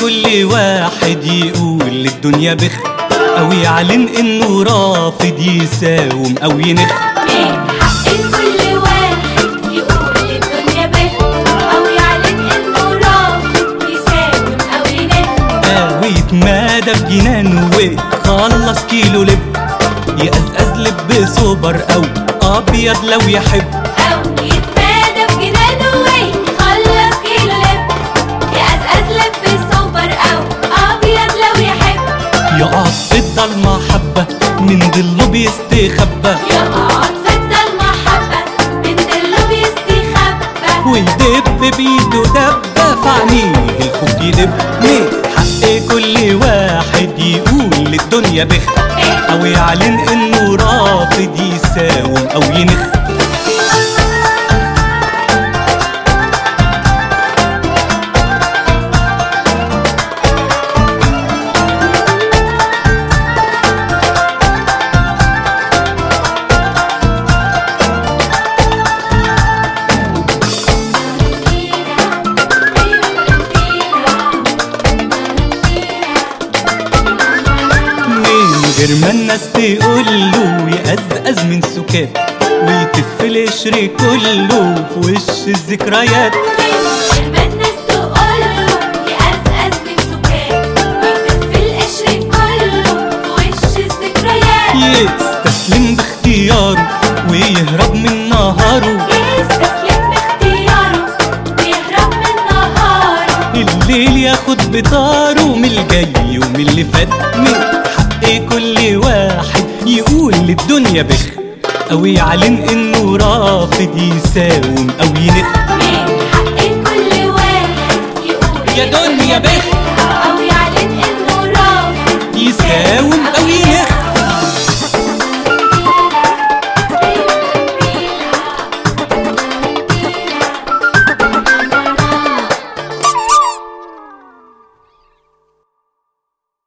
كل واحد يقول للدنيا بخ ينخ. أو يعلن إنه رافض يساوم أو يتمادى في جنانه ويخلص كيلو لب. يقزقز لب سوبر أو أبيض لو يحب. يقعد في الضلمة حبة من ضله بيستخبى. يقعد في الضلمة حبة من دله بيستخبى. ويدب بيده دبة في عينيه الخوف يدب حق كل واحد يقول للدنيا بخ. أو يعلن إنه رافض يساوم أو ينخ. لما الناس تقوله يقزقز من سكات ويتف القشر كله في وش الذكريات. يستسلم باختياره ويهرب من نهاره. يستسلم باختياره ويهرب من نهاره. الليل ياخد بطاره من الجاي ومن اللي فات من حق كل واحد يقول للدنيا بخ أو يعلن إنه رافض يساوم أو ينخ.